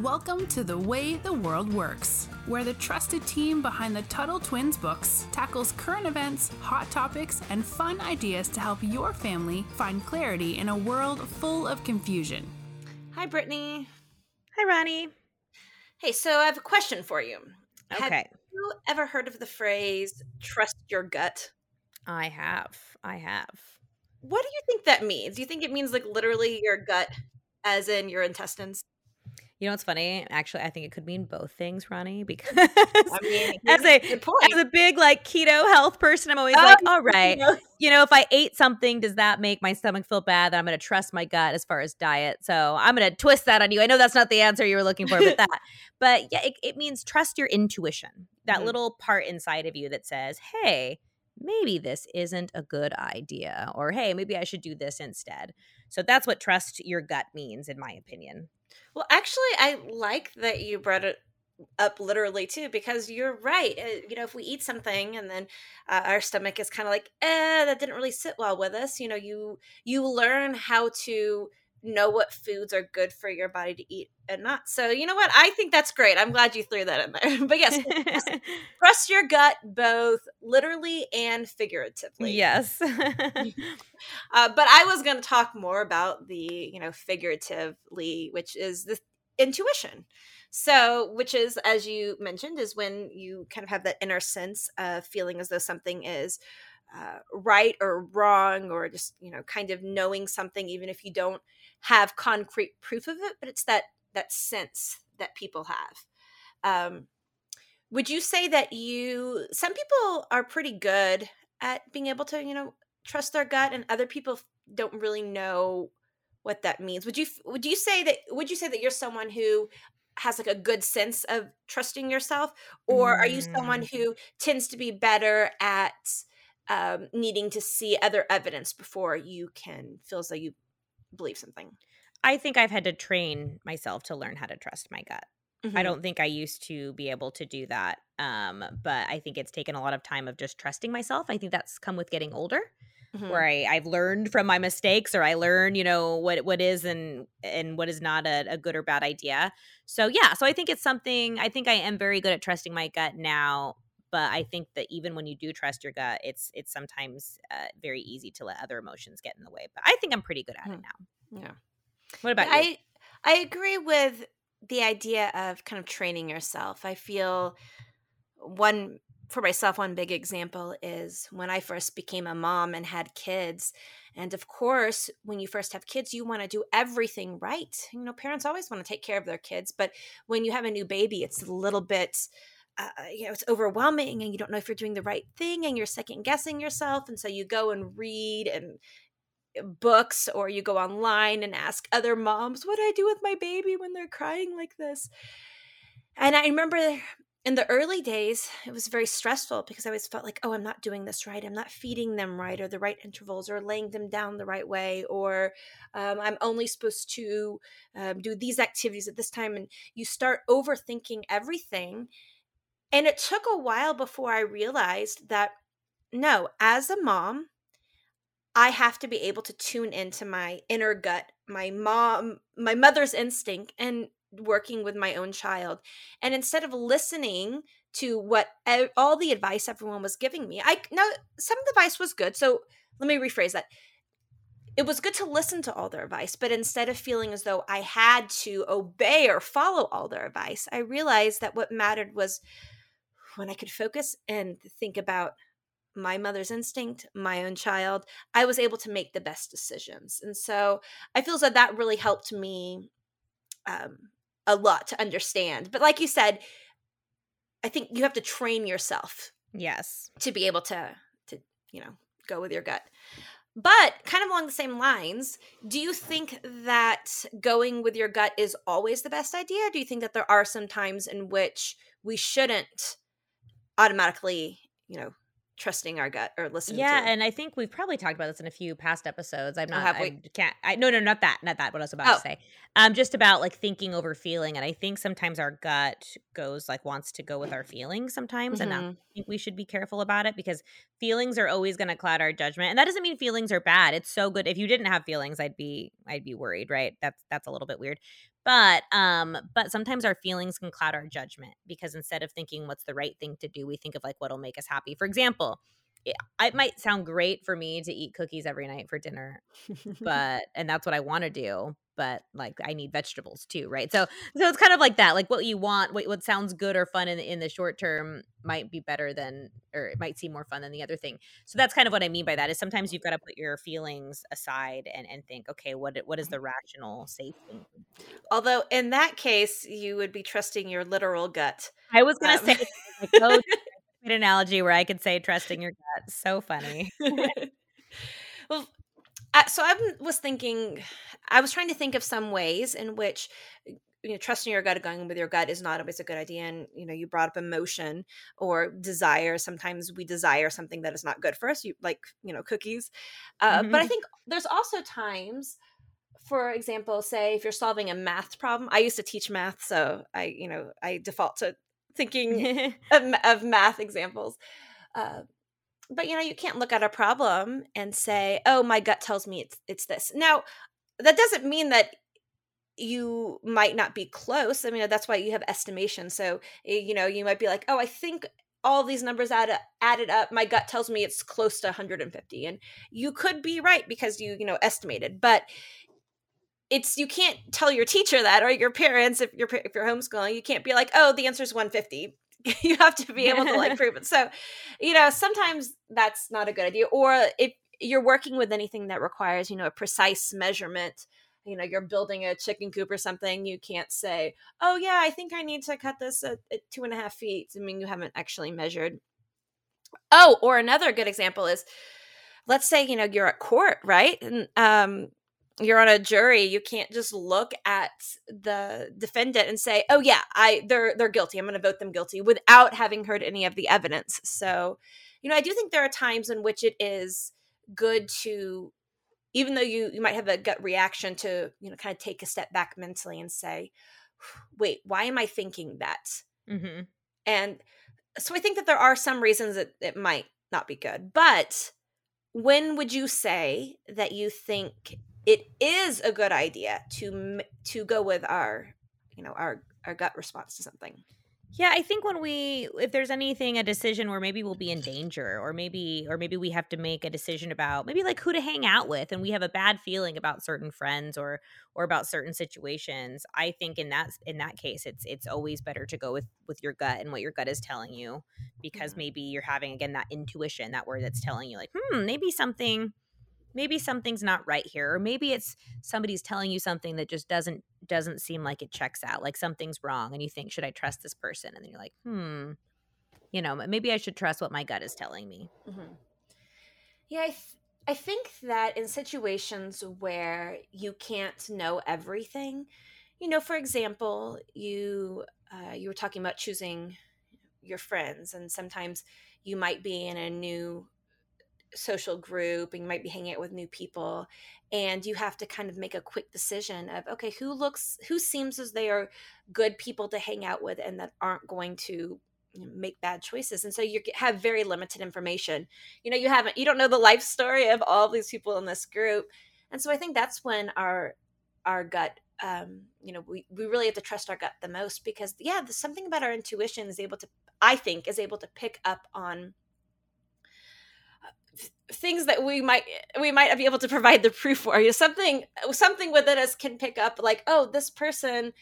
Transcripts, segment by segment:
Welcome to The Way the World Works, where the trusted team behind the Tuttle Twins books tackles current events, hot topics, and fun ideas to help your family find clarity in a world full of confusion. Hi, Brittany. Hi, Ronnie. Hey, so I have a question for you. Okay. Have Okay. you ever heard of the phrase trust your gut? I have. I have. What do you think that means? Do you think it means like literally your gut, as in your intestines? You know what's funny? Actually, I think it could mean both things, Ronnie, because I mean, as a as a big like keto health person, I'm always Oh, like, all right, you know, you know, if I ate something, does that make my stomach feel bad? That I'm going to trust my gut as far as diet. So I'm going to twist that on you. I know that's not the answer you were looking for, but that, but yeah, it, it means trust your intuition, that Mhm. little part inside of you that says, hey, maybe this isn't a good idea, or hey, maybe I should do this instead. So that's what trust your gut means, in my opinion. Well, actually, I like that you brought it up literally too, because you're right. You know, if we eat something and then uh, our stomach is kind of like, eh, that didn't really sit well with us. You know, you you learn how to know what foods are good for your body to eat and not. So, you know what? I think that's great. I'm glad you threw that in there. but yes, trust, your gut both literally and figuratively. yes. Uh, but I was going to talk more about the, you know, figuratively, which is the intuition. So, which is, as you mentioned, is when you kind of have that inner sense of feeling as though something is uh, right or wrong, or just, you know, kind of knowing something, even if you don't have concrete proof of it, but it's that that sense that people have. Um, would you say that you, some people are pretty good at being able to, you know, trust their gut and other people don't really know what that means? Would you would you say that would you say that you're someone who has like a good sense of trusting yourself? Or are you someone who tends to be better at um, needing to see other evidence before you can feel as though you believe something I think I've had to train myself to learn how to trust my gut. I Mhm. don't think I used to be able to do that. Um, but I think it's taken a lot of time of just trusting myself. I think that's come with getting older, Mhm. where I, I've learned from my mistakes or I learn, you know, what what is and and what is not a, a good or bad idea. So yeah, so I think it's something I think I am very good at trusting my gut now. But I think that even when you do trust your gut, it's it's sometimes uh, very easy to let other emotions get in the way. But I think I'm pretty good at it Mhm. now. yeah What about you? I I agree with the idea of kind of training yourself. I feel one for myself one big example is when I first became a mom and had kids. And of course, when you first have kids, you want to do everything right. You know, parents always want to take care of their kids, but when you have a new baby, it's a little bit uh, you know, it's overwhelming and you don't know if you're doing the right thing and you're second guessing yourself. And so you go and read and books or you go online and ask other moms, what do I do with my baby when they're crying like this? And I remember in the early days, it was very stressful because I always felt like, oh, I'm not doing this right. I'm not feeding them right or the right intervals or laying them down the right way. Or um, I'm only supposed to um, do these activities at this time. And you start overthinking everything. And it took a while before I realized that no, as a mom, I have to be able to tune into my inner gut, my mom, my mother's instinct, and working with my own child. And instead of listening to what all the advice everyone was giving me, I know some of the advice was good. So let me rephrase that. It was good to listen to all their advice, but instead of feeling as though I had to obey or follow all their advice, I realized that what mattered was when I could focus and think about my mother's instinct, my own child, I was able to make the best decisions. And so I feel as though that really helped me um, a lot to understand. But like you said, I think you have to train yourself yes. to be able to to you know go with your gut. But kind of along the same lines, do you think that going with your gut is always the best idea? do you think that there are some times in which we shouldn't automatically, you know, trusting our gut or listening Yeah, to? and I think we've probably talked about this in a few past episodes. I'm Oh, not. have I can't. I no, no, not that. Not that. What I was about Oh. to say. Um, just about like thinking over feeling, and I think sometimes our gut goes like wants to go with our feelings sometimes, and that, Mhm. I think we should be careful about it because feelings are always going to cloud our judgment, and that doesn't mean feelings are bad. It's so good. If you didn't have feelings, I'd be I'd be worried, right? That's that's a little bit weird. But um but sometimes our feelings can cloud our judgment because instead of thinking what's the right thing to do we think of like what'll make us happy. For example it, it might sound great for me to eat cookies every night for dinner but and that's what i want to do but like I need vegetables too, right? So so it's kind of like that. Like what you want, what, what sounds good or fun in in the short term might be better than or it might seem more fun than the other thing. So that's kind of what I mean by that is sometimes you've got to put your feelings aside and and think, okay, what what is the rational safe thing? Although in that case, you would be trusting your literal gut. I was going to um. say like, oh, an analogy where I could say trusting your gut. So funny. well, uh, so I was thinking, I was trying to think of some ways in which you know trusting your gut going with your gut is not always a good idea and you know you brought up emotion or desire sometimes we desire something that is not good for us you like you know cookies uh, mm-hmm. but i mm-hmm. think there's also times for example say if you're solving a math problem i used to teach math so i you know i default to thinking of, of, math examples uh, but you know you can't look at a problem and say oh my gut tells me it's it's this. Now that doesn't mean that you might not be close i mean that's why you have estimation so you know you might be like oh i think all these numbers add, added up my gut tells me it's close to 150 and you could be right because you you know estimated but it's you can't tell your teacher that or your parents if you're if you're homeschooling you can't be like oh the answer is 150 you have to be able to like prove it. So, you know, sometimes that's not a good idea. Or if you're working with anything that requires, you know, a precise measurement, you know, you're building a chicken coop or something, you can't say, oh, yeah, I think I need to cut this at, at two and a half feet. I mean, you haven't actually measured. Oh, or another good example is let's say, you know, you're at court, right? And um, you're on a jury you can't just look at the defendant and say oh yeah i they're they're guilty i'm going to vote them guilty without having heard any of the evidence so you know i do think there are times in which it is good to even though you you might have a gut reaction to you know kind of take a step back mentally and say wait why am i thinking that mm-hmm. and so i think that there are some reasons that it might not be good but when would you say that you think it is a good idea to to go with our you know our our gut response to something. Yeah i think when we if there's anything a decision where maybe we'll be in danger or maybe or maybe we have to make a decision about maybe like who to hang out with and we have a bad feeling about certain friends or or about certain situations i think in that in that case it's it's always better to go with with your gut and what your gut is telling you because maybe you're having again that intuition that word that's telling you like hmm maybe something maybe something's not right here or maybe it's somebody's telling you something that just doesn't doesn't seem like it checks out like something's wrong and you think should i trust this person and then you're like hmm you know maybe i should trust what my gut is telling me mm-hmm. yeah I, th- I think that in situations where you can't know everything you know for example you uh, you were talking about choosing your friends and sometimes you might be in a new social group and you might be hanging out with new people and you have to kind of make a quick decision of okay who looks who seems as they are good people to hang out with and that aren't going to make bad choices and so you have very limited information. You know you haven't you don't know the life story of all of these people in this group and so i think that's when our our gut um, you know we, we really have to trust our gut the most because yeah there's something about our intuition is able to i think is able to pick up on things that we might we might be able to provide the proof for you something something within us can pick up like oh this person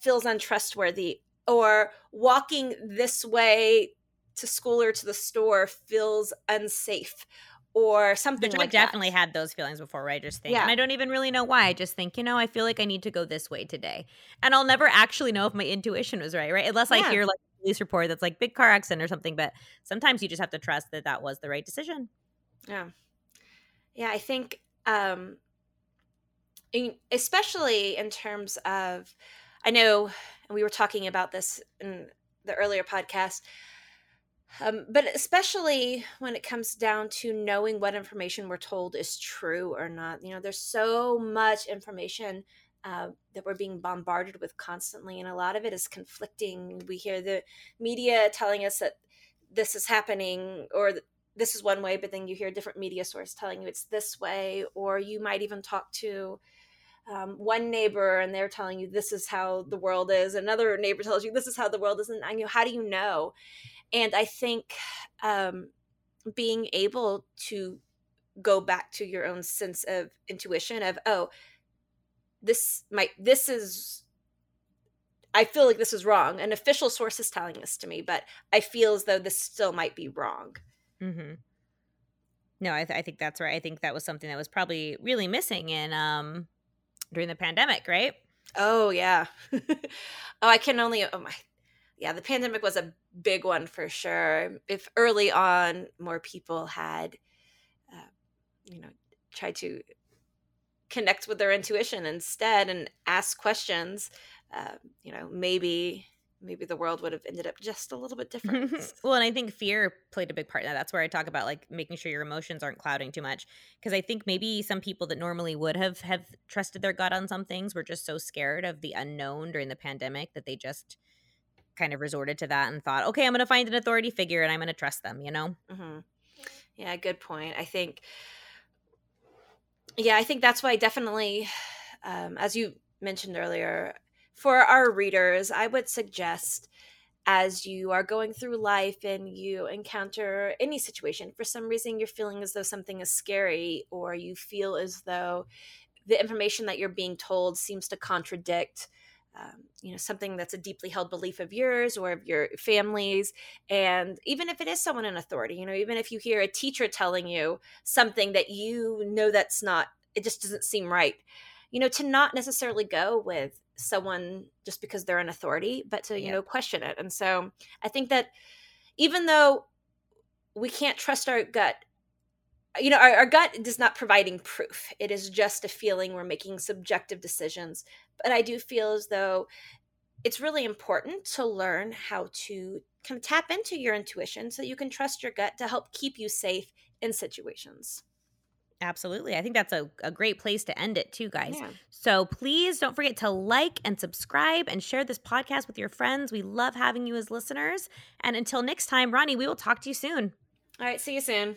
feels untrustworthy or walking this way to school or to the store feels unsafe or something Which like I definitely that. had those feelings before where I just think, yeah. and I don't even really know why. I just think, you know, I feel like I need to go this way today. And I'll never actually know if my intuition was right, right? Unless yeah. I hear like police report that's like big car accident or something. But sometimes you just have to trust that that was the right decision. Yeah. Yeah, I think um especially in terms of I know we were talking about this in the earlier podcast um, but especially when it comes down to knowing what information we're told is true or not you know there's so much information uh, that we're being bombarded with constantly and a lot of it is conflicting. We hear the media telling us that this is happening or this is one way, but then you hear a different media source telling you it's this way, or you might even talk to um, one neighbor and they're telling you this is how the world is another neighbor tells you this is how the world is and you know how do you know? And i think um, being able to go back to your own sense of intuition of oh this might this is i feel like this is wrong an official source is telling this to me but i feel as though this still might be wrong mm-hmm. no I, th- I think that's right i think that was something that was probably really missing in um during the pandemic, right? Oh yeah. oh, I can only. Oh my. Yeah, the pandemic was a big one for sure. If early on more people had, uh, you know, tried to connect with their intuition instead and ask questions, uh, you know, maybe maybe the world would have ended up just a little bit different. well, and I think fear played a big part in that. That's where I talk about like making sure your emotions aren't clouding too much. Because I think maybe some people that normally would have have trusted their gut on some things were just so scared of the unknown during the pandemic that they just kind of resorted to that and thought, okay, I'm going to find an authority figure and I'm going to trust them. You know? Mm-hmm. Yeah, good point. I think. Yeah, I think that's why definitely, um, as you mentioned earlier, for our readers, I would suggest as you are going through life and you encounter any situation, for some reason you're feeling as though something is scary, or you feel as though the information that you're being told seems to contradict. Um, you know something that's a deeply held belief of yours or of your family's and even if it is someone in authority you know even if you hear a teacher telling you something that you know that's not it just doesn't seem right you know to not necessarily go with someone just because they're an authority, but to, you yeah. know, question it. And so I think that even though we can't trust our gut, you know, our, our gut is not providing proof. It is just a feeling we're making subjective decisions. But I do feel as though it's really important to learn how to kind of tap into your intuition so you can trust your gut to help keep you safe in situations. Absolutely. I think that's a, a great place to end it, too, guys. Yeah. So please don't forget to like and subscribe and share this podcast with your friends. We love having you as listeners. And until next time, Ronnie, we will talk to you soon. All right. See you soon.